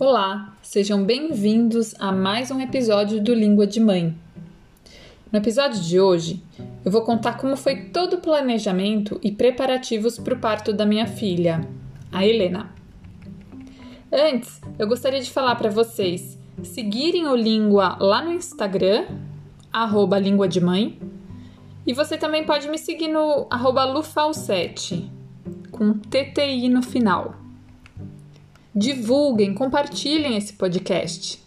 Olá, sejam bem-vindos a mais um episódio do Língua de Mãe. No episódio de hoje, eu vou contar como foi todo o planejamento e preparativos para o parto da minha filha, a Helena. Antes, eu gostaria de falar para vocês seguirem o Língua lá no Instagram, Língua de Mãe, e você também pode me seguir no Lufalsete, com TTI no final. Divulguem, compartilhem esse podcast.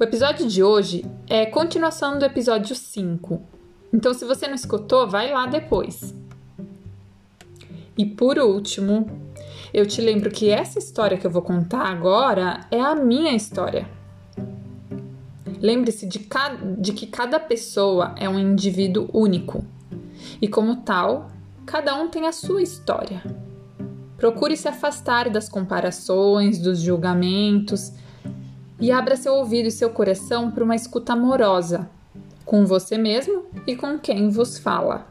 O episódio de hoje é continuação do episódio 5. Então, se você não escutou, vai lá depois. E por último, eu te lembro que essa história que eu vou contar agora é a minha história. Lembre-se de, de, que cada pessoa é um indivíduo único e, como tal, cada um tem a sua história. Procure se afastar das comparações, dos julgamentos e abra seu ouvido e seu coração para uma escuta amorosa, com você mesmo e com quem vos fala.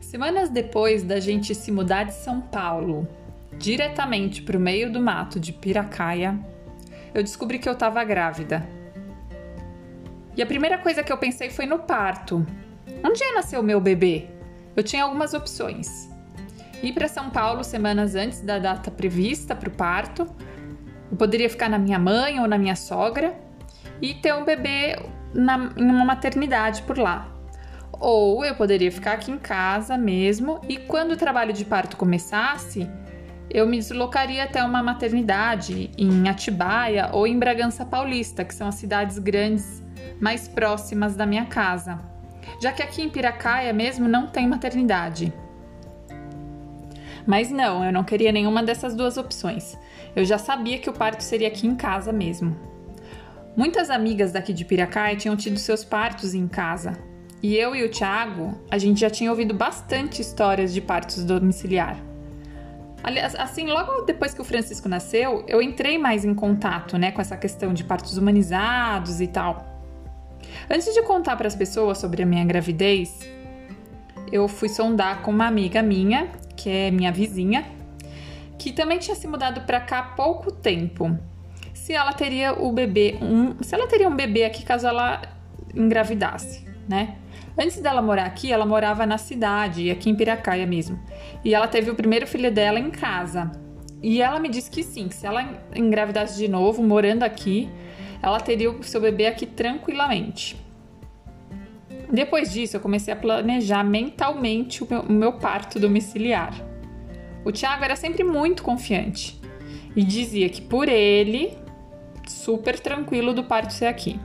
Semanas depois da gente se mudar de São Paulo diretamente para o meio do mato de Piracaia, eu descobri que eu estava grávida. E a primeira coisa que eu pensei foi no parto. Onde ia nascer o meu bebê? Eu tinha algumas opções. Ir para São Paulo semanas antes da data prevista para o parto. Eu poderia ficar na minha mãe ou na minha sogra e ter um bebê na, em uma maternidade por lá. Ou eu poderia ficar aqui em casa mesmo e quando o trabalho de parto começasse, eu me deslocaria até uma maternidade em Atibaia ou em Bragança Paulista, que são as cidades grandes mais próximas da minha casa, já que aqui em Piracaia mesmo não tem maternidade. Mas não, eu não queria nenhuma dessas duas opções. Eu já sabia que o parto seria aqui em casa mesmo. Muitas amigas daqui de Piracaia tinham tido seus partos em casa. E eu e o Thiago, a gente já tinha ouvido bastante histórias de partos domiciliar. Aliás, assim, logo depois que o Francisco nasceu, eu entrei mais em contato, né, com essa questão de partos humanizados e tal. Antes de contar para as pessoas sobre a minha gravidez, eu fui sondar com uma amiga minha, que é minha vizinha, que também tinha se mudado para cá há pouco tempo. Se ela teria o bebê, um, se ela teria um bebê aqui caso ela engravidasse, né? Antes dela morar aqui, ela morava na cidade, aqui em Piracaia mesmo. E ela teve o primeiro filho dela em casa. E ela me disse que sim, que se ela engravidasse de novo, morando aqui, ela teria o seu bebê aqui tranquilamente. Depois disso, eu comecei a planejar mentalmente o meu, o meu parto domiciliar. O Tiago era sempre muito confiante e dizia que por ele, super tranquilo do parto ser aqui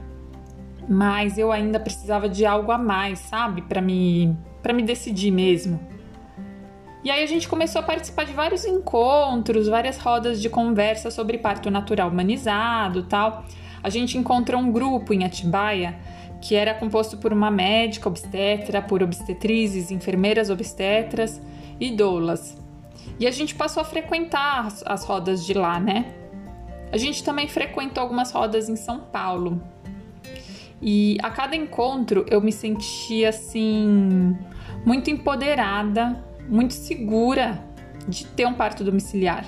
mas eu ainda precisava de algo a mais, sabe, para me para me decidir mesmo. E aí a gente começou a participar de vários encontros, várias rodas de conversa sobre parto natural humanizado, tal. A gente encontrou um grupo em Atibaia que era composto por uma médica obstetra, por obstetrizes, enfermeiras obstetras e doulas. E a gente passou a frequentar as, as rodas de lá, né? A gente também frequentou algumas rodas em São Paulo. E a cada encontro eu me sentia assim muito empoderada, muito segura de ter um parto domiciliar.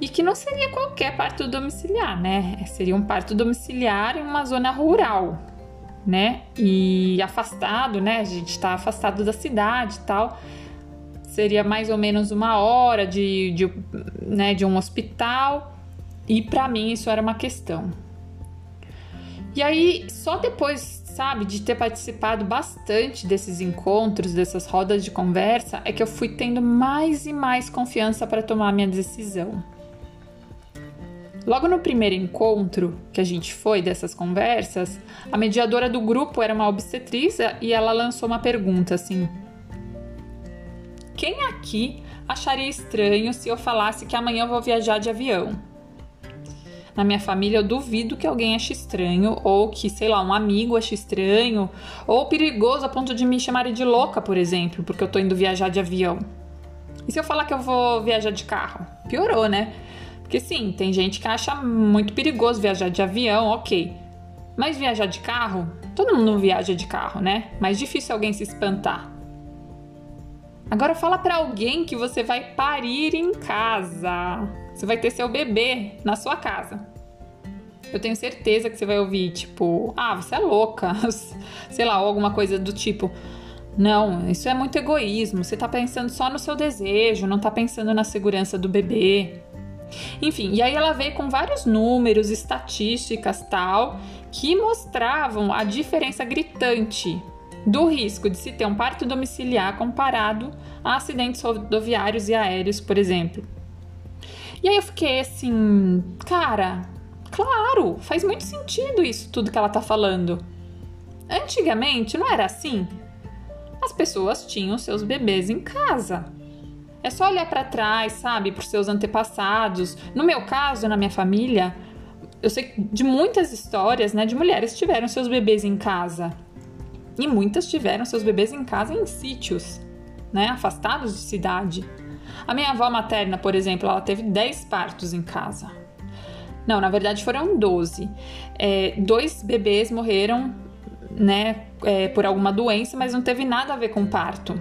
E que não seria qualquer parto domiciliar, né? Seria um parto domiciliar em uma zona rural, né? E afastado, né? A gente está afastado da cidade e tal. Seria mais ou menos uma hora de, de, né, de um hospital. E para mim isso era uma questão. E aí, só depois, sabe, de ter participado bastante desses encontros, dessas rodas de conversa, é que eu fui tendo mais e mais confiança para tomar minha decisão. Logo no primeiro encontro que a gente foi dessas conversas, a mediadora do grupo era uma obstetriz e ela lançou uma pergunta assim: Quem aqui acharia estranho se eu falasse que amanhã eu vou viajar de avião? Na minha família, eu duvido que alguém ache estranho, ou que, sei lá, um amigo ache estranho, ou perigoso a ponto de me chamarem de louca, por exemplo, porque eu tô indo viajar de avião. E se eu falar que eu vou viajar de carro? Piorou, né? Porque sim, tem gente que acha muito perigoso viajar de avião, ok. Mas viajar de carro, todo mundo viaja de carro, né? Mais difícil alguém se espantar. Agora fala para alguém que você vai parir em casa. Você vai ter seu bebê na sua casa. Eu tenho certeza que você vai ouvir, tipo, ah, você é louca, sei lá, ou alguma coisa do tipo. Não, isso é muito egoísmo. Você tá pensando só no seu desejo, não tá pensando na segurança do bebê. Enfim, e aí ela veio com vários números, estatísticas tal, que mostravam a diferença gritante do risco de se ter um parto domiciliar comparado a acidentes rodoviários e aéreos, por exemplo. E aí eu fiquei assim, cara, claro, faz muito sentido isso tudo que ela tá falando. Antigamente não era assim. As pessoas tinham seus bebês em casa. É só olhar para trás, sabe, para os seus antepassados. No meu caso, na minha família, eu sei de muitas histórias, né, de mulheres que tiveram seus bebês em casa. E muitas tiveram seus bebês em casa em sítios, né, afastados de cidade. A minha avó materna, por exemplo, ela teve 10 partos em casa. Não, na verdade foram 12. É, dois bebês morreram, né, é, por alguma doença, mas não teve nada a ver com parto.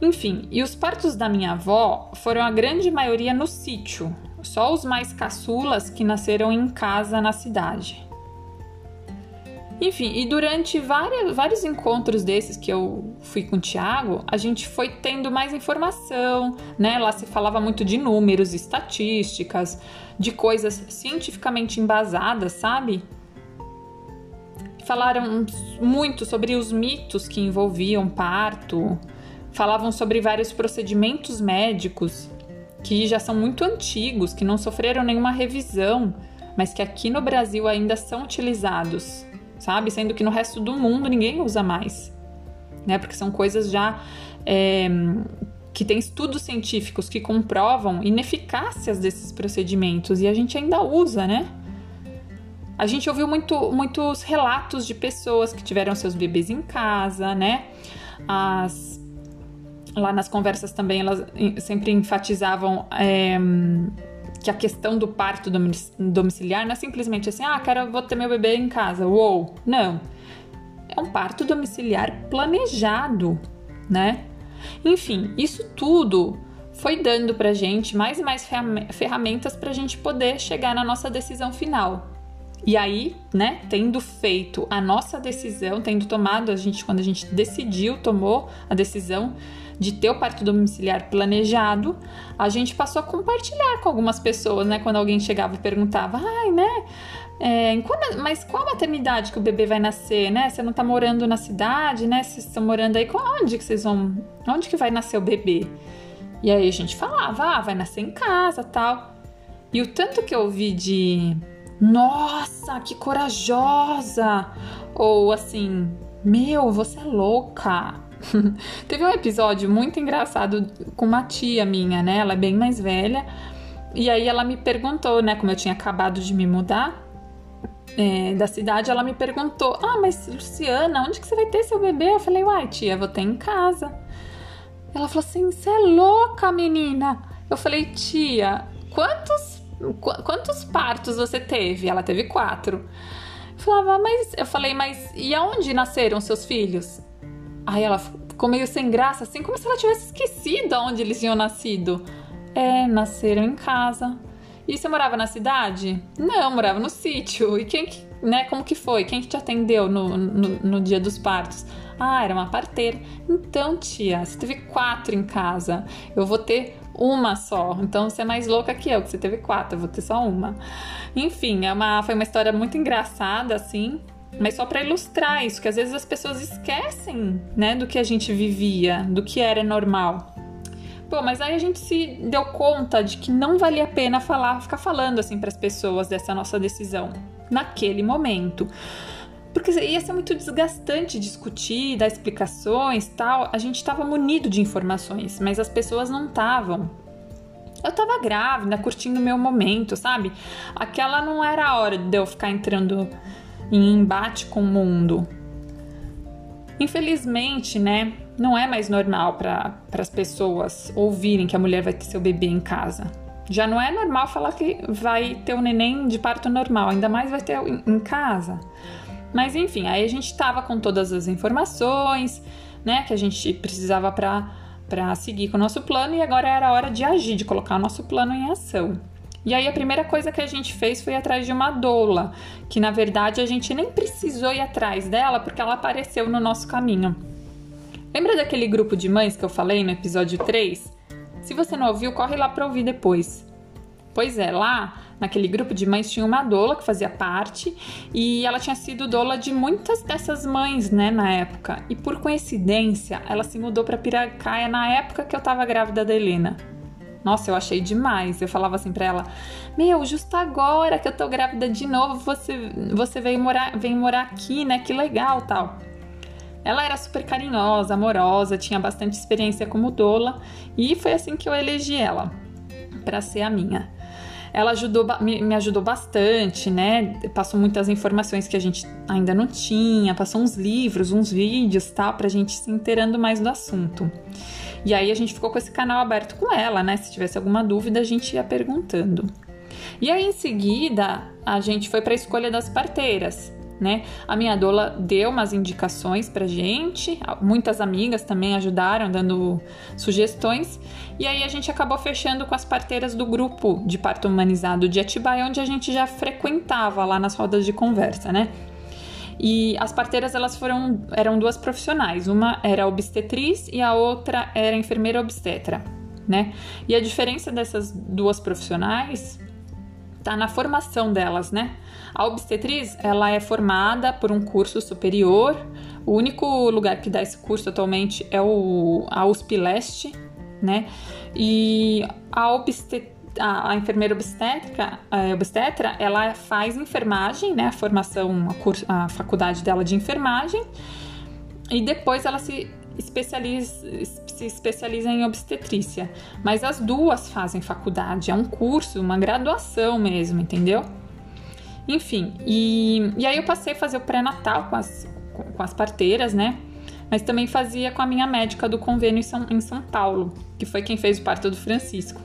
Enfim, e os partos da minha avó foram a grande maioria no sítio, só os mais caçulas que nasceram em casa na cidade. Enfim, e durante vários, vários encontros desses que eu fui com o Tiago, a gente foi tendo mais informação, né? Lá se falava muito de números, estatísticas, de coisas cientificamente embasadas, sabe? Falaram muito sobre os mitos que envolviam parto, falavam sobre vários procedimentos médicos que já são muito antigos, que não sofreram nenhuma revisão, mas que aqui no Brasil ainda são utilizados, sabe? Sendo que no resto do mundo ninguém usa mais, né? Porque são coisas já é, que tem estudos científicos que comprovam ineficácias desses procedimentos e a gente ainda usa, né? A gente ouviu muito, muitos relatos de pessoas que tiveram seus bebês em casa, né? As, lá nas conversas também elas sempre enfatizavam é, que a questão do parto domiciliar não é simplesmente assim, ah, quero vou ter meu bebê em casa, uou, não. É um parto domiciliar planejado, né? Enfim, isso tudo foi dando pra gente mais e mais ferramentas pra gente poder chegar na nossa decisão final. E aí, né, tendo feito a nossa decisão, tendo tomado a gente quando a gente decidiu, tomou a decisão de ter o parto domiciliar planejado, a gente passou a compartilhar com algumas pessoas, né, quando alguém chegava e perguntava: "Ai, né, é, quando, mas qual maternidade que o bebê vai nascer, né? Você não tá morando na cidade, né? Vocês estão morando aí, onde que vocês vão, onde que vai nascer o bebê?" E aí a gente falava: "Ah, vai nascer em casa, tal". E o tanto que eu ouvi de nossa, que corajosa! Ou assim, meu, você é louca. Teve um episódio muito engraçado com uma tia minha, né? Ela é bem mais velha. E aí ela me perguntou, né? Como eu tinha acabado de me mudar é, da cidade, ela me perguntou: Ah, mas Luciana, onde que você vai ter seu bebê? Eu falei: Uai, tia, vou ter em casa. Ela falou assim: Você é louca, menina. Eu falei: Tia, quantos quantos partos você teve? Ela teve quatro. Eu falava, mas eu falei, mas e aonde nasceram seus filhos? Aí ela ficou meio sem graça, assim, como se ela tivesse esquecido aonde eles tinham nascido. É, nasceram em casa. E você morava na cidade? Não, morava no sítio. E quem que, né, como que foi? Quem que te atendeu no, no, no dia dos partos? Ah, era uma parteira. Então, tia, você teve quatro em casa. Eu vou ter uma só. Então você é mais louca que eu, que você teve quatro, eu vou ter só uma. Enfim, é uma, foi uma história muito engraçada, assim. Mas só para ilustrar isso, que às vezes as pessoas esquecem, né, do que a gente vivia, do que era normal. Pô, mas aí a gente se deu conta de que não valia a pena falar, ficar falando assim para as pessoas dessa nossa decisão naquele momento. Porque ia ser muito desgastante discutir, dar explicações tal. A gente estava munido de informações, mas as pessoas não estavam. Eu estava grávida, curtindo o meu momento, sabe? Aquela não era a hora de eu ficar entrando em embate com o mundo. Infelizmente, né? Não é mais normal para as pessoas ouvirem que a mulher vai ter seu bebê em casa. Já não é normal falar que vai ter um neném de parto normal, ainda mais vai ter em casa. Mas enfim, aí a gente estava com todas as informações, né, que a gente precisava para para seguir com o nosso plano e agora era a hora de agir, de colocar o nosso plano em ação. E aí a primeira coisa que a gente fez foi atrás de uma doula, que na verdade a gente nem precisou ir atrás dela porque ela apareceu no nosso caminho. Lembra daquele grupo de mães que eu falei no episódio 3? Se você não ouviu, corre lá para ouvir depois. Pois é, lá naquele grupo de mães tinha uma doula que fazia parte e ela tinha sido doula de muitas dessas mães, né, na época. E por coincidência, ela se mudou para Piracaia na época que eu tava grávida da Helena. Nossa, eu achei demais. Eu falava assim para ela: "Meu, justo agora que eu tô grávida de novo, você você veio morar, vem morar aqui, né? Que legal, tal". Ela era super carinhosa, amorosa, tinha bastante experiência como doula e foi assim que eu elegi ela para ser a minha. Ela ajudou, me, ajudou bastante, né? Passou muitas informações que a gente ainda não tinha, passou uns livros, uns vídeos, tal, pra gente se inteirando mais do assunto. E aí a gente ficou com esse canal aberto com ela, né? Se tivesse alguma dúvida, a gente ia perguntando. E aí em seguida, a gente foi para a escolha das parteiras né? A minha doula deu umas indicações pra gente, muitas amigas também ajudaram dando sugestões, e aí a gente acabou fechando com as parteiras do grupo de parto humanizado de Atibaia, onde a gente já frequentava lá nas rodas de conversa, né? E as parteiras elas foram eram duas profissionais, uma era obstetriz e a outra era enfermeira obstetra, né? E a diferença dessas duas profissionais tá na formação delas, né? A obstetriz, ela é formada por um curso superior. O único lugar que dá esse curso atualmente é o, a USP Leste, né? E a obstet a, a, enfermeira obstétrica, a obstetra, ela faz enfermagem, né? A formação, a, curso, a faculdade dela de enfermagem. E depois ela se especializa, se especializa em obstetrícia. Mas as duas fazem faculdade, é um curso, uma graduação mesmo, entendeu? Enfim, e, e aí eu passei a fazer o pré-natal com as, com as parteiras, né? Mas também fazia com a minha médica do convênio em São, em São Paulo, que foi quem fez o parto do Francisco.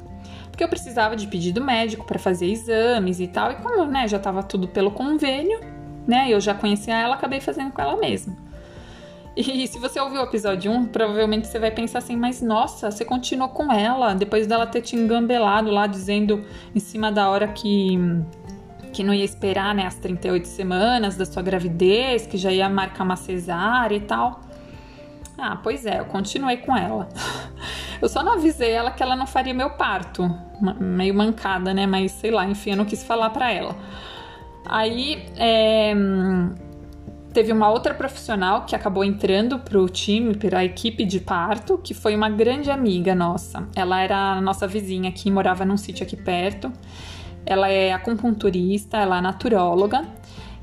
Porque eu precisava de pedido médico para fazer exames e tal, e como né, já estava tudo pelo convênio, né? Eu já conhecia ela, acabei fazendo com ela mesma. E se você ouviu o episódio 1, provavelmente você vai pensar assim, mas nossa, você continuou com ela depois dela ter te engambelado lá dizendo em cima da hora que que não ia esperar né, as 38 semanas da sua gravidez, que já ia marcar uma cesárea e tal. Ah, pois é, eu continuei com ela. Eu só não avisei ela que ela não faria meu parto. Meio mancada, né? Mas sei lá, enfim, eu não quis falar pra ela. Aí, é, Teve uma outra profissional que acabou entrando para o time, para a equipe de parto, que foi uma grande amiga nossa. Ela era a nossa vizinha aqui, morava num sítio aqui perto. Ela é acupunturista, ela é naturóloga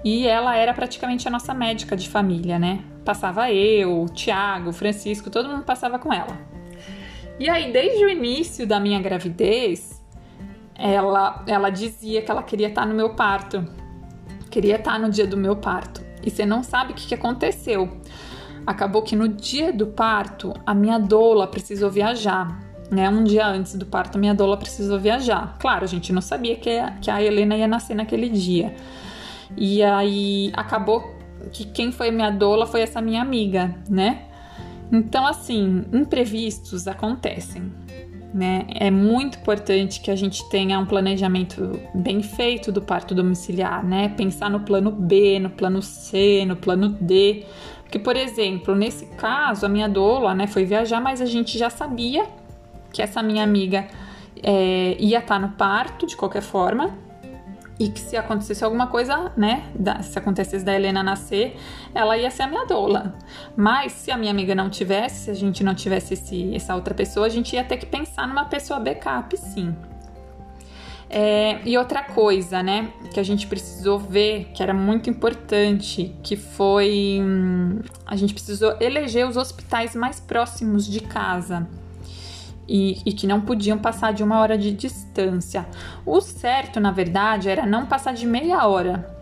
e ela era praticamente a nossa médica de família, né? Passava eu, o Tiago, o Francisco, todo mundo passava com ela. E aí, desde o início da minha gravidez, ela, ela dizia que ela queria estar no meu parto, queria estar no dia do meu parto e você não sabe o que, que aconteceu. Acabou que no dia do parto, a minha doula precisou viajar. Né? Um dia antes do parto, minha doula precisou viajar. Claro, a gente não sabia que a, que a Helena ia nascer naquele dia. E aí acabou que quem foi minha doula foi essa minha amiga, né? Então, assim, imprevistos acontecem né? É muito importante que a gente tenha um planejamento bem feito do parto domiciliar, né? Pensar no plano B, no plano C, no plano D. Porque, por exemplo, nesse caso, a minha doula, né, foi viajar, mas a gente já sabia que essa minha amiga é, ia estar no parto de qualquer forma, e que se acontecesse alguma coisa, né, da, se acontecesse da Helena nascer, ela ia ser a minha doula. Mas se a minha amiga não tivesse, se a gente não tivesse esse, essa outra pessoa, a gente ia ter que pensar numa pessoa backup, sim. É, e outra coisa, né, que a gente precisou ver, que era muito importante, que foi hum, a gente precisou eleger os hospitais mais próximos de casa e, e, que não podiam passar de uma hora de distância. O certo, na verdade, era não passar de meia hora.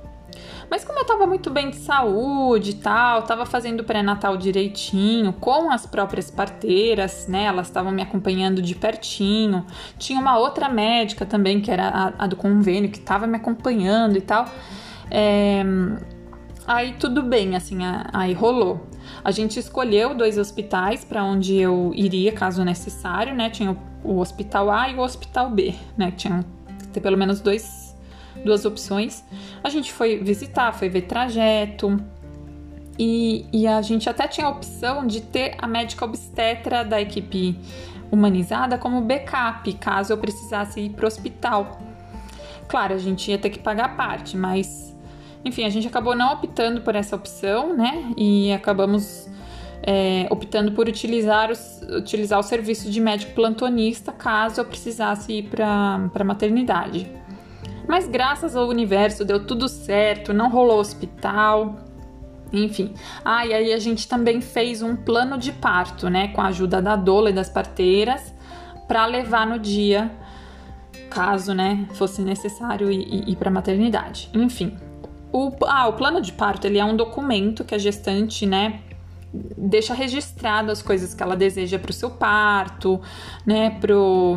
Mas como eu tava muito bem de saúde e tal, tava fazendo pré-natal direitinho, com as próprias parteiras, né? Elas estavam me acompanhando de pertinho. Tinha uma outra médica também, que era a, a do convênio, que tava me acompanhando e tal. É, aí tudo bem, assim, aí rolou. A gente escolheu dois hospitais para onde eu iria, caso necessário, né? Tinha o, hospital A e o hospital B, né? Tinha que ter pelo menos dois, duas opções. A gente foi visitar, foi ver trajeto. E, e a gente até tinha a opção de ter a médica obstetra da equipe humanizada como backup, caso eu precisasse ir para o hospital. Claro, a gente ia ter que pagar a parte, mas enfim, a gente acabou não optando por essa opção, né? E acabamos é, optando por utilizar, os, utilizar o serviço de médico plantonista caso eu precisasse ir para a maternidade. Mas graças ao universo deu tudo certo, não rolou hospital, enfim. Ah, e aí a gente também fez um plano de parto, né, com a ajuda da doula e das parteiras, para levar no dia, caso, né, fosse necessário ir, ir para maternidade. Enfim, o, ah, o plano de parto ele é um documento que a gestante, né, deixa registrado as coisas que ela deseja para o seu parto, né, pro,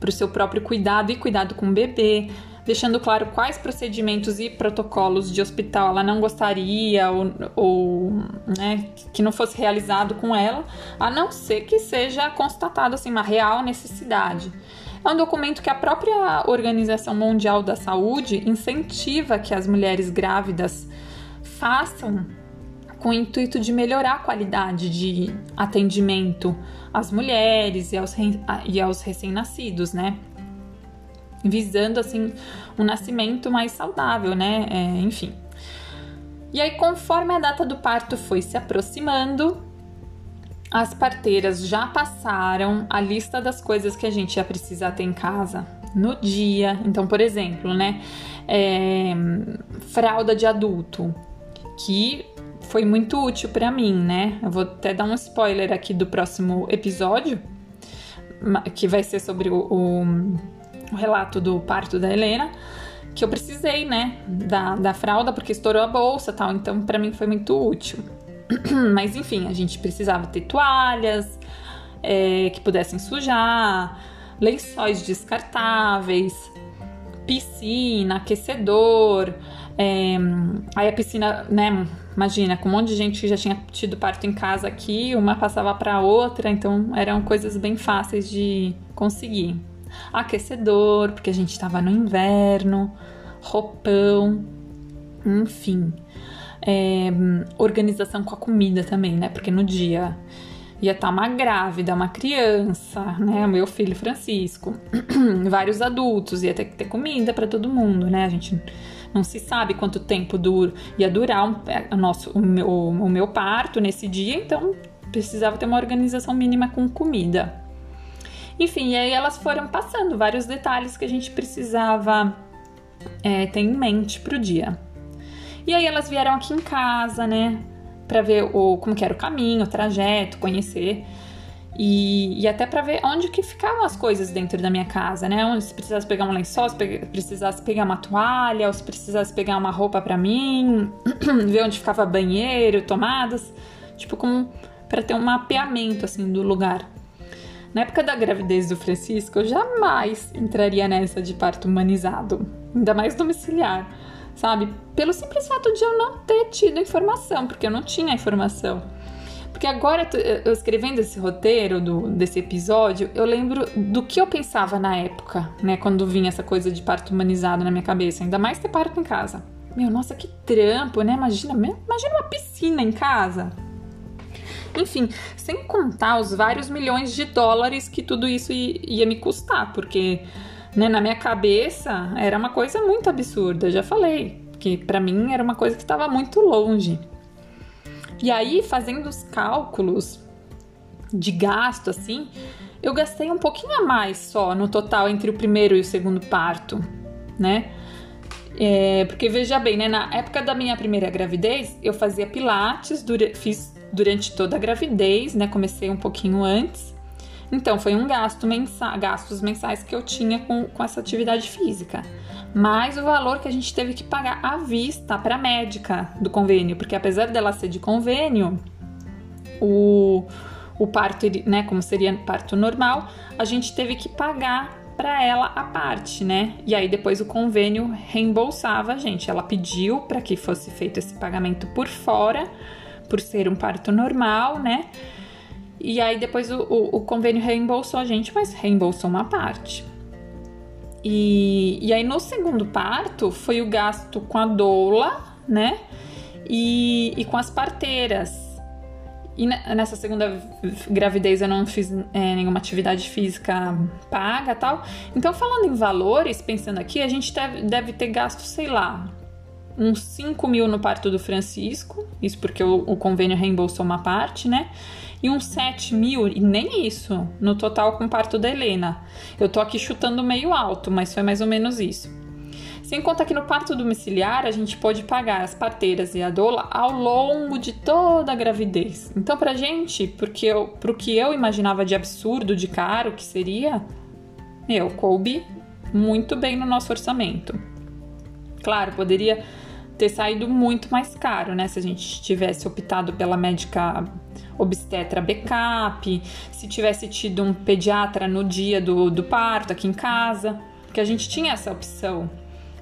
pro seu próprio cuidado e cuidado com o bebê, deixando claro quais procedimentos e protocolos de hospital ela não gostaria ou, ou né, que não fosse realizado com ela, a não ser que seja constatado assim uma real necessidade. É um documento que a própria Organização Mundial da Saúde incentiva que as mulheres grávidas façam com o intuito de melhorar a qualidade de atendimento às mulheres e aos, e aos recém-nascidos, né? Visando, assim, um nascimento mais saudável, né? É, enfim. E aí, conforme a data do parto foi se aproximando, as parteiras já passaram a lista das coisas que a gente ia precisar ter em casa no dia. Então, por exemplo, né? É, fralda de adulto, que foi muito útil para mim, né? Eu vou até dar um spoiler aqui do próximo episódio, que vai ser sobre o, o, relato do parto da Helena que eu precisei, né, da, da fralda, porque estourou a bolsa tal. Então, para mim foi muito útil. Mas enfim, a gente precisava ter toalhas é, que pudessem sujar, lençóis descartáveis, piscina, aquecedor. É, aí a piscina, né? Imagina, com um monte de gente que já tinha tido parto em casa aqui, uma passava para outra, então eram coisas bem fáceis de conseguir. Aquecedor, porque a gente estava no inverno, roupão, enfim é, organização com a comida também, né? Porque no dia ia estar tá uma grávida, uma criança, né? Meu filho Francisco, vários adultos, ia ter que ter comida para todo mundo, né? A gente não se sabe quanto tempo ia durar um, é, o, nosso, o, meu, o meu parto nesse dia, então precisava ter uma organização mínima com comida. Enfim, e aí elas foram passando vários detalhes que a gente precisava é, ter em mente para o dia. E aí elas vieram aqui em casa, né? Pra ver o, como que era o caminho, o trajeto, conhecer. E, e até para ver onde que ficavam as coisas dentro da minha casa, né? Onde se precisasse pegar um lençol, se precisasse pegar uma toalha, ou se precisasse pegar uma roupa para mim, ver onde ficava banheiro, tomadas, tipo como para ter um mapeamento assim do lugar. Na época da gravidez do Francisco, eu jamais entraria nessa de parto humanizado, ainda mais domiciliar sabe? Pelo simples fato de eu não ter tido informação, porque eu não tinha informação. Porque agora, eu escrevendo esse roteiro do, desse episódio, eu lembro do que eu pensava na época, né? Quando vinha essa coisa de parto humanizado na minha cabeça. Ainda mais ter parto em casa. Meu, nossa, que trampo, né? Imagina, imagina uma piscina em casa. Enfim, sem contar os vários milhões de dólares que tudo isso ia me custar, porque né, na minha cabeça era uma coisa muito absurda, já falei, que para mim era uma coisa que estava muito longe. E aí, fazendo os cálculos de gasto assim, eu gastei um pouquinho a mais só no total entre o primeiro e o segundo parto, né? É, porque veja bem, né? Na época da minha primeira gravidez, eu fazia pilates, dura, fiz durante toda a gravidez, né? Comecei um pouquinho antes. Então, foi um gasto mensa gastos mensais que eu tinha com, com essa atividade física. Mais o valor que a gente teve que pagar à vista para a médica do convênio, porque apesar dela ser de convênio, o, o parto, né, como seria parto normal, a gente teve que pagar para ela a parte, né? E aí depois o convênio reembolsava a gente. Ela pediu para que fosse feito esse pagamento por fora, por ser um parto normal, né? E aí depois o, o, o convênio reembolsou a gente, mas reembolsou uma parte. E, e aí no segundo parto foi o gasto com a doula, né? E, e com as parteiras. E nessa segunda gravidez eu não fiz é, nenhuma atividade física paga tal. Então, falando em valores, pensando aqui, a gente deve, deve ter gasto, sei lá, uns 5 mil no parto do Francisco, isso porque o, o convênio reembolsou uma parte, né? E uns 7 mil, e nem isso, no total com o parto da Helena. Eu tô aqui chutando meio alto, mas foi mais ou menos isso. Sem contar que no parto domiciliar a gente pode pagar as parteiras e a doula ao longo de toda a gravidez. Então, pra gente, porque eu, pro que eu imaginava de absurdo, de caro que seria, eu coube muito bem no nosso orçamento. Claro, poderia ter saído muito mais caro, né? Se a gente tivesse optado pela médica obstetra backup, se tivesse tido um pediatra no dia do, do parto aqui em casa, porque a gente tinha essa opção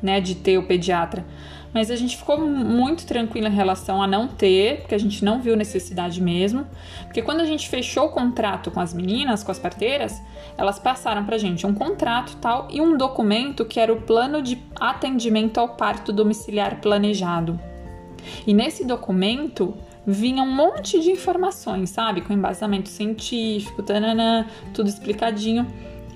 né, de ter o pediatra. Mas a gente ficou muito tranquila em relação a não ter, porque a gente não viu necessidade mesmo. Porque quando a gente fechou o contrato com as meninas, com as parteiras, elas passaram pra gente um contrato tal e um documento que era o plano de atendimento ao parto domiciliar planejado. E nesse documento vinha um monte de informações, sabe? Com embasamento científico, tanana, tudo explicadinho.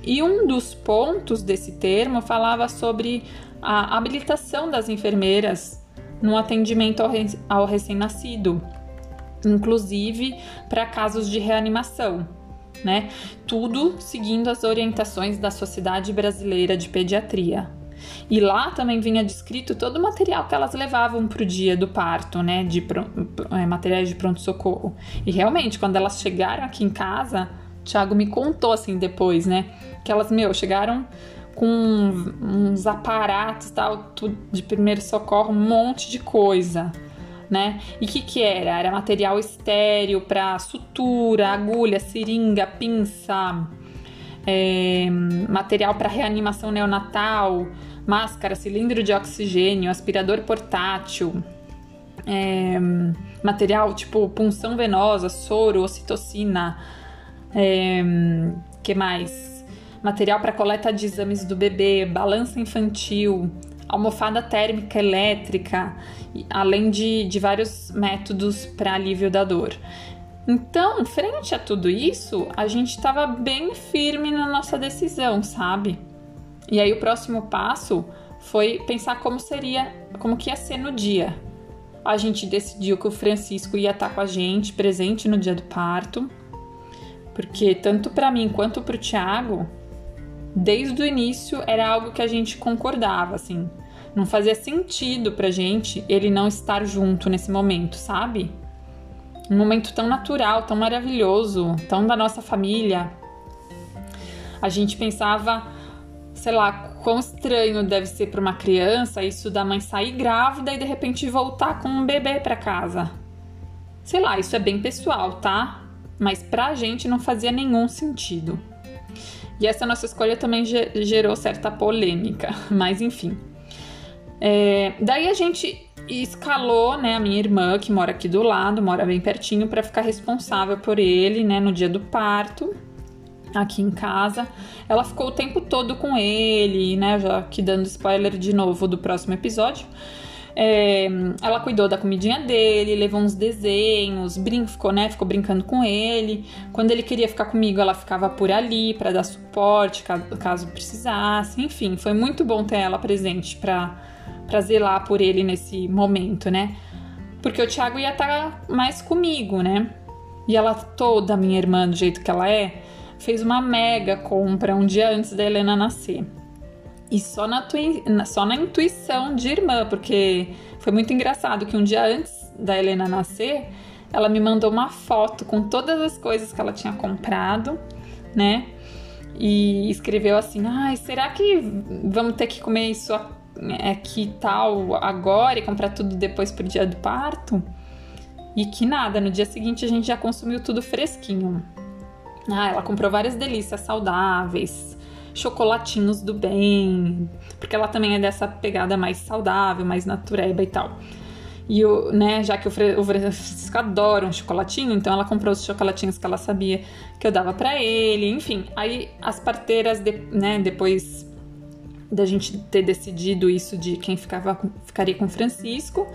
E um dos pontos desse termo falava sobre a habilitação das enfermeiras no atendimento ao recém-nascido, inclusive para casos de reanimação, né? Tudo seguindo as orientações da Sociedade Brasileira de Pediatria. E lá também vinha descrito todo o material que elas levavam para o dia do parto, né? De é, materiais de pronto-socorro. E realmente, quando elas chegaram aqui em casa, o Thiago me contou assim depois, né? Que elas, meu, chegaram com uns aparatos tal, tudo de primeiro socorro, um monte de coisa, né? E o que, que era? Era material estéreo para sutura, agulha, seringa, pinça, é, material para reanimação neonatal, máscara, cilindro de oxigênio, aspirador portátil, é, material tipo punção venosa, soro, ocitocina, é, que mais? material para coleta de exames do bebê, balança infantil, almofada térmica elétrica, além de, de vários métodos para alívio da dor. Então, frente a tudo isso, a gente estava bem firme na nossa decisão, sabe? E aí o próximo passo foi pensar como seria, como que ia ser no dia. A gente decidiu que o Francisco ia estar com a gente, presente no dia do parto, porque tanto para mim quanto para o Tiago, desde o início era algo que a gente concordava, assim. Não fazia sentido pra gente ele não estar junto nesse momento, sabe? Um momento tão natural, tão maravilhoso, tão da nossa família. A gente pensava, sei lá, quão estranho deve ser para uma criança isso da mãe sair grávida e de repente voltar com um bebê para casa. Sei lá, isso é bem pessoal, tá? Mas pra gente não fazia nenhum sentido. E essa nossa escolha também gerou certa polêmica, mas enfim. É, daí a gente escalou, né, a minha irmã, que mora aqui do lado, mora bem pertinho, para ficar responsável por ele, né, no dia do parto, aqui em casa. Ela ficou o tempo todo com ele, né, já aqui dando spoiler de novo do próximo episódio. É, ela cuidou da comidinha dele, levou uns desenhos, brincou, né? Ficou brincando com ele. Quando ele queria ficar comigo, ela ficava por ali para dar suporte caso, caso precisasse. Enfim, foi muito bom ter ela presente para pra zelar por ele nesse momento, né? Porque o Thiago ia estar tá mais comigo, né? E ela toda, minha irmã, do jeito que ela é, fez uma mega compra um dia antes da Helena nascer. E só na, só na intuição de irmã, porque foi muito engraçado que um dia antes da Helena nascer, ela me mandou uma foto com todas as coisas que ela tinha comprado né? E escreveu assim: ai, será que vamos ter que comer isso aqui tal agora e comprar tudo depois pro dia do parto? E que nada, no dia seguinte a gente já consumiu tudo fresquinho. Ah, ela comprou várias delícias saudáveis, chocolatinhos do bem, porque ela também é dessa pegada mais saudável, mais natureba e tal. E o, né, já que o, Fre o Francisco adora um chocolatinho, então ela comprou os chocolatinhos que ela sabia que eu dava para ele, enfim. Aí as parteiras, de, né, depois da gente ter decidido isso de quem ficava, ficaria com o Francisco,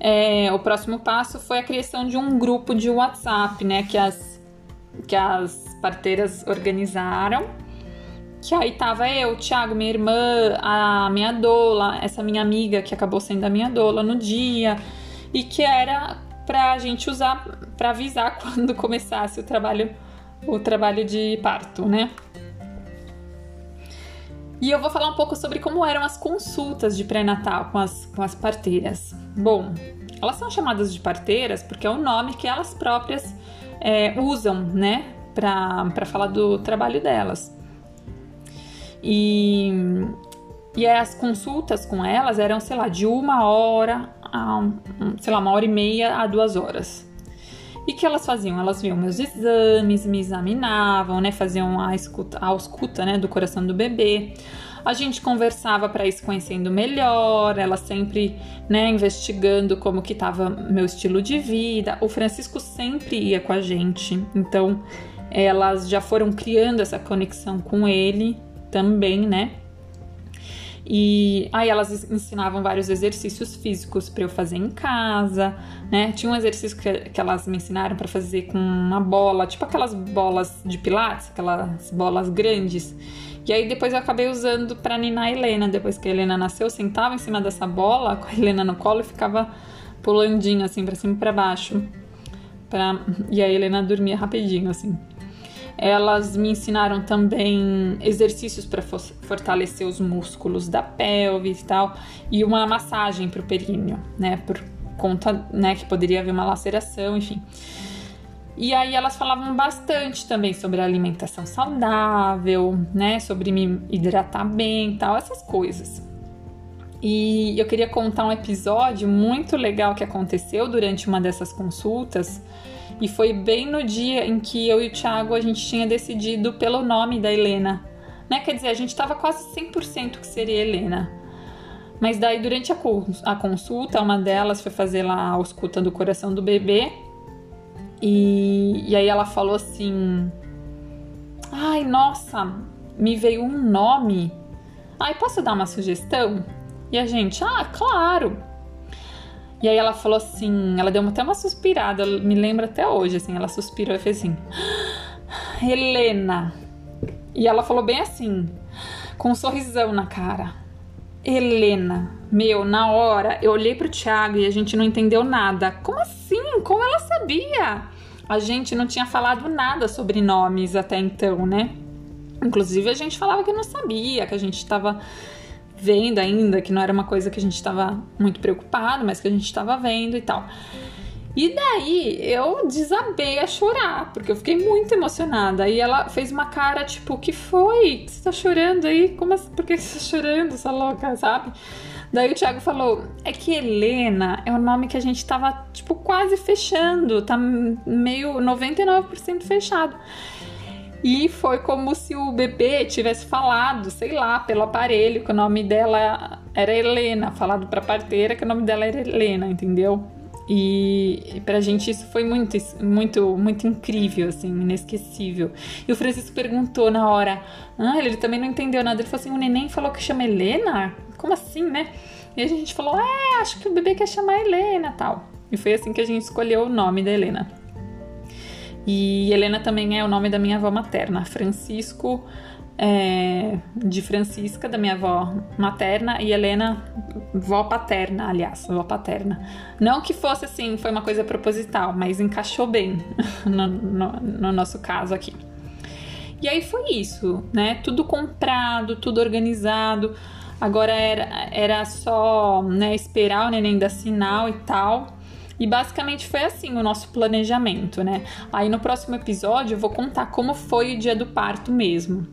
é, o próximo passo foi a criação de um grupo de WhatsApp, né, que as, que as parteiras organizaram. Que aí tava eu, Thiago, minha irmã, a minha doula, essa minha amiga que acabou sendo a minha doula no dia, e que era pra gente usar para avisar quando começasse o trabalho o trabalho de parto, né? E eu vou falar um pouco sobre como eram as consultas de pré-natal com as, com as parteiras. Bom, elas são chamadas de parteiras porque é o nome que elas próprias é, usam, né, para falar do trabalho delas. E, e as consultas com elas eram, sei lá, de uma hora a, sei lá, uma hora e meia a duas horas. E que elas faziam? Elas viam meus exames, me examinavam, né? Faziam a escuta, a escuta né, do coração do bebê. A gente conversava para ir se conhecendo melhor, ela sempre, né, investigando como que estava meu estilo de vida. O Francisco sempre ia com a gente, então elas já foram criando essa conexão com ele também, né? E aí elas ensinavam vários exercícios físicos para eu fazer em casa, né? Tinha um exercício que, que elas me ensinaram para fazer com uma bola, tipo aquelas bolas de pilates, aquelas bolas grandes. E aí depois eu acabei usando para ninar a Helena. Depois que a Helena nasceu, eu sentava em cima dessa bola com a Helena no colo e ficava pulandinho assim para cima e para baixo. Pra... E a Helena dormia rapidinho assim. Elas me ensinaram também exercícios para fortalecer os músculos da pelve e tal, e uma massagem para o períneo, né? Por conta, né, que poderia haver uma laceração, enfim. E aí elas falavam bastante também sobre alimentação saudável, né? Sobre me hidratar bem, tal, essas coisas. E eu queria contar um episódio muito legal que aconteceu durante uma dessas consultas. E foi bem no dia em que eu e o Thiago a gente tinha decidido pelo nome da Helena. Né? Quer dizer, a gente estava quase 100% que seria Helena. Mas daí, durante a, a consulta, uma delas foi fazer lá a escuta do coração do bebê e, e aí ela falou assim: Ai, nossa, me veio um nome. Ai, posso dar uma sugestão? E a gente, ah, claro. E aí ela falou assim, ela deu até uma suspirada, me lembra até hoje, assim, ela suspirou e fez assim, Helena. E ela falou bem assim, com um sorrisão na cara. Helena, meu, na hora eu olhei pro Thiago e a gente não entendeu nada. Como assim? Como ela sabia? A gente não tinha falado nada sobre nomes até então, né? Inclusive a gente falava que não sabia, que a gente estava vendo ainda, que não era uma coisa que a gente estava muito preocupado, mas que a gente estava vendo e tal. E daí eu desabei a chorar, porque eu fiquei muito emocionada. E ela fez uma cara tipo: que foi? Você tá chorando aí? Como assim? Por que você tá chorando, essa louca, sabe? Daí o Thiago falou: é que Helena é um nome que a gente tava, tipo, quase fechando, tá meio 99% fechado. E foi como se o bebê tivesse falado, sei lá, pelo aparelho, que o nome dela era Helena, falado pra parteira que o nome dela era Helena, entendeu? E pra gente isso foi muito, muito, muito incrível, assim, inesquecível. E o Francisco perguntou na hora, ah, ele também não entendeu nada. Ele falou assim: o neném falou que chama Helena? Como assim, né? E a gente falou, é, acho que o bebê quer chamar Helena tal. E foi assim que a gente escolheu o nome da Helena. E Helena também é o nome da minha avó materna, Francisco é, de Francisca, da minha avó materna, e Helena, vó paterna, aliás, vó paterna. Não que fosse assim, foi uma coisa proposital, mas encaixou bem no, no, no nosso caso aqui. E aí foi isso, né? Tudo comprado, tudo organizado. Agora era, era só né, esperar o neném dar sinal e tal. E basicamente foi assim o nosso planejamento, né? Aí no próximo episódio eu vou contar como foi o dia do parto mesmo.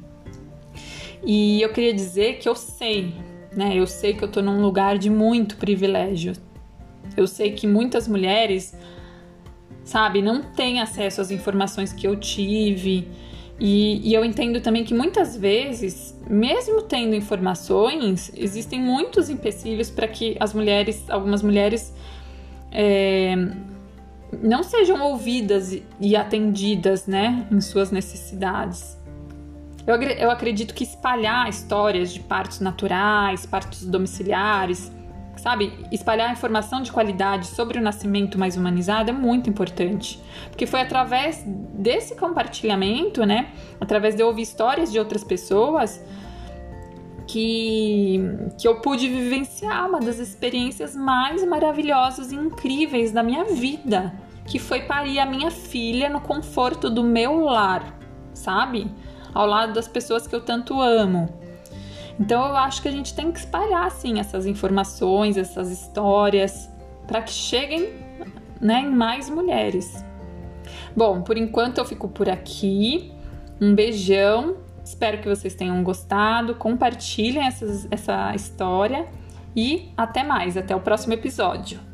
E eu queria dizer que eu sei, né? Eu sei que eu tô num lugar de muito privilégio. Eu sei que muitas mulheres, sabe, não têm acesso às informações que eu tive. E, e, eu entendo também que muitas vezes, mesmo tendo informações, existem muitos empecilhos para que as mulheres, algumas mulheres, é, não sejam ouvidas e atendidas, né, em suas necessidades. Eu, eu acredito que espalhar histórias de partos naturais, partos domiciliares, sabe, espalhar informação de qualidade sobre o nascimento mais humanizado é muito importante, porque foi através desse compartilhamento, né, através de ouvir histórias de outras pessoas, que, que eu pude vivenciar uma das experiências mais maravilhosas e incríveis da minha vida, que foi parir a minha filha no conforto do meu lar, sabe? Ao lado das pessoas que eu tanto amo. Então eu acho que a gente tem que espalhar assim essas informações, essas histórias para que cheguem, né, em mais mulheres. Bom, por enquanto eu fico por aqui. Um beijão. Espero que vocês tenham gostado. Compartilhem essas, essa história e até mais, até o próximo episódio.